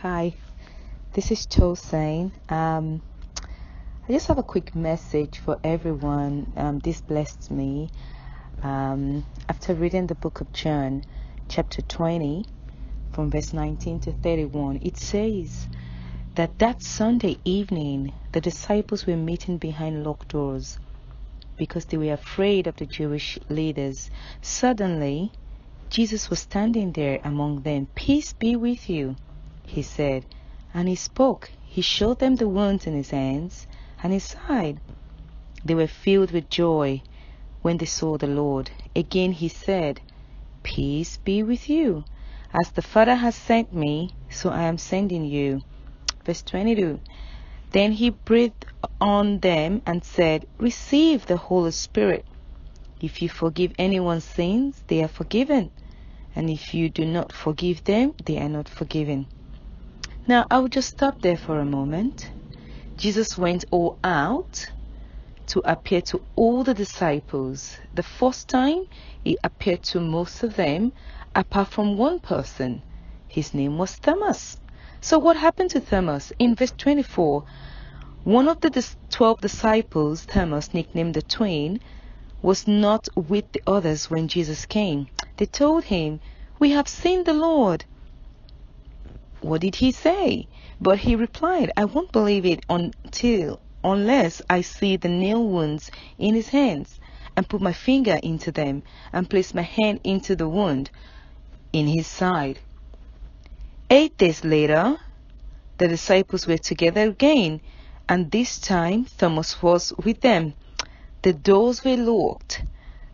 Hi, this is Tosin. Um, I just have a quick message for everyone. Um, this blessed me. Um, after reading the book of John, chapter 20, from verse 19 to 31, it says that that Sunday evening, the disciples were meeting behind locked doors because they were afraid of the Jewish leaders. Suddenly, Jesus was standing there among them. Peace be with you he said. And he spoke. He showed them the wounds in his hands and his side. They were filled with joy when they saw the Lord. Again he said, Peace be with you. As the Father has sent me, so I am sending you. Verse 22. Then he breathed on them and said, Receive the Holy Spirit. If you forgive anyone's sins, they are forgiven. And if you do not forgive them, they are not forgiven. Now, I will just stop there for a moment. Jesus went all out to appear to all the disciples. The first time, he appeared to most of them, apart from one person. His name was Thomas. So, what happened to Thomas? In verse 24, one of the 12 disciples, Thomas, nicknamed the twin, was not with the others when Jesus came. They told him, We have seen the Lord. What did he say? But he replied, I won't believe it until unless I see the nail wounds in his hands and put my finger into them and place my hand into the wound in his side. Eight days later, the disciples were together again, and this time Thomas was with them. The doors were locked,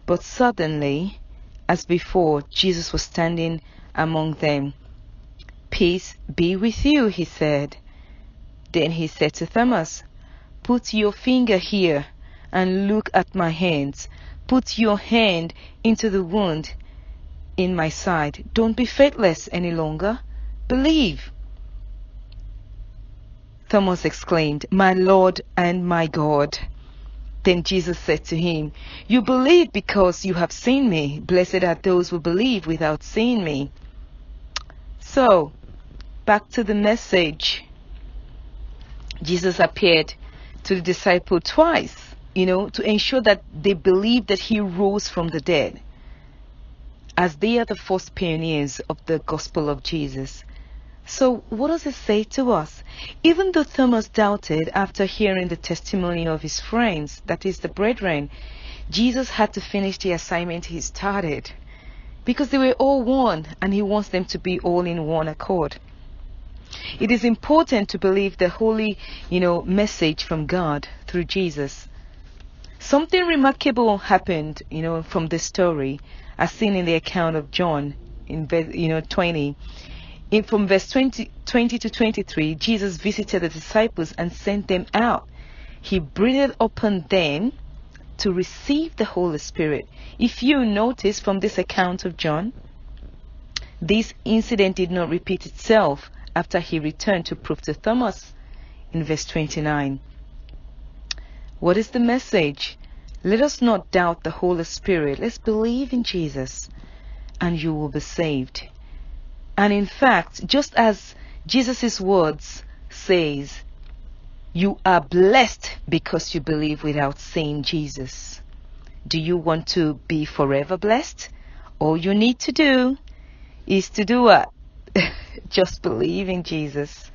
but suddenly, as before, Jesus was standing among them. Peace be with you, he said. Then he said to Thomas, Put your finger here and look at my hands. Put your hand into the wound in my side. Don't be faithless any longer. Believe. Thomas exclaimed, My Lord and my God. Then Jesus said to him, You believe because you have seen me. Blessed are those who believe without seeing me. So, back to the message. Jesus appeared to the disciple twice, you know, to ensure that they believe that he rose from the dead. As they are the first pioneers of the gospel of Jesus. So, what does it say to us? Even though Thomas doubted after hearing the testimony of his friends, that is, the brethren, Jesus had to finish the assignment he started because they were all one and he wants them to be all in one accord. It is important to believe the holy, you know, message from God through Jesus. Something remarkable happened, you know, from this story, as seen in the account of John in, you know, 20. In, from verse 20, 20 to 23, Jesus visited the disciples and sent them out. He breathed upon them to receive the Holy Spirit. If you notice from this account of John, this incident did not repeat itself after he returned to prove to Thomas in verse 29. What is the message? Let us not doubt the Holy Spirit. Let's believe in Jesus and you will be saved. And in fact, just as Jesus' words says, you are blessed because you believe without seeing Jesus. Do you want to be forever blessed? All you need to do is to do what? Just believe in Jesus.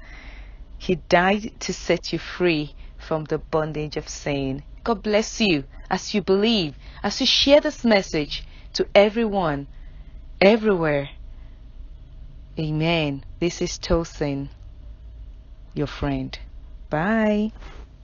He died to set you free from the bondage of sin. God bless you as you believe, as you share this message to everyone, everywhere. Amen. This is Tosin, your friend. Bye.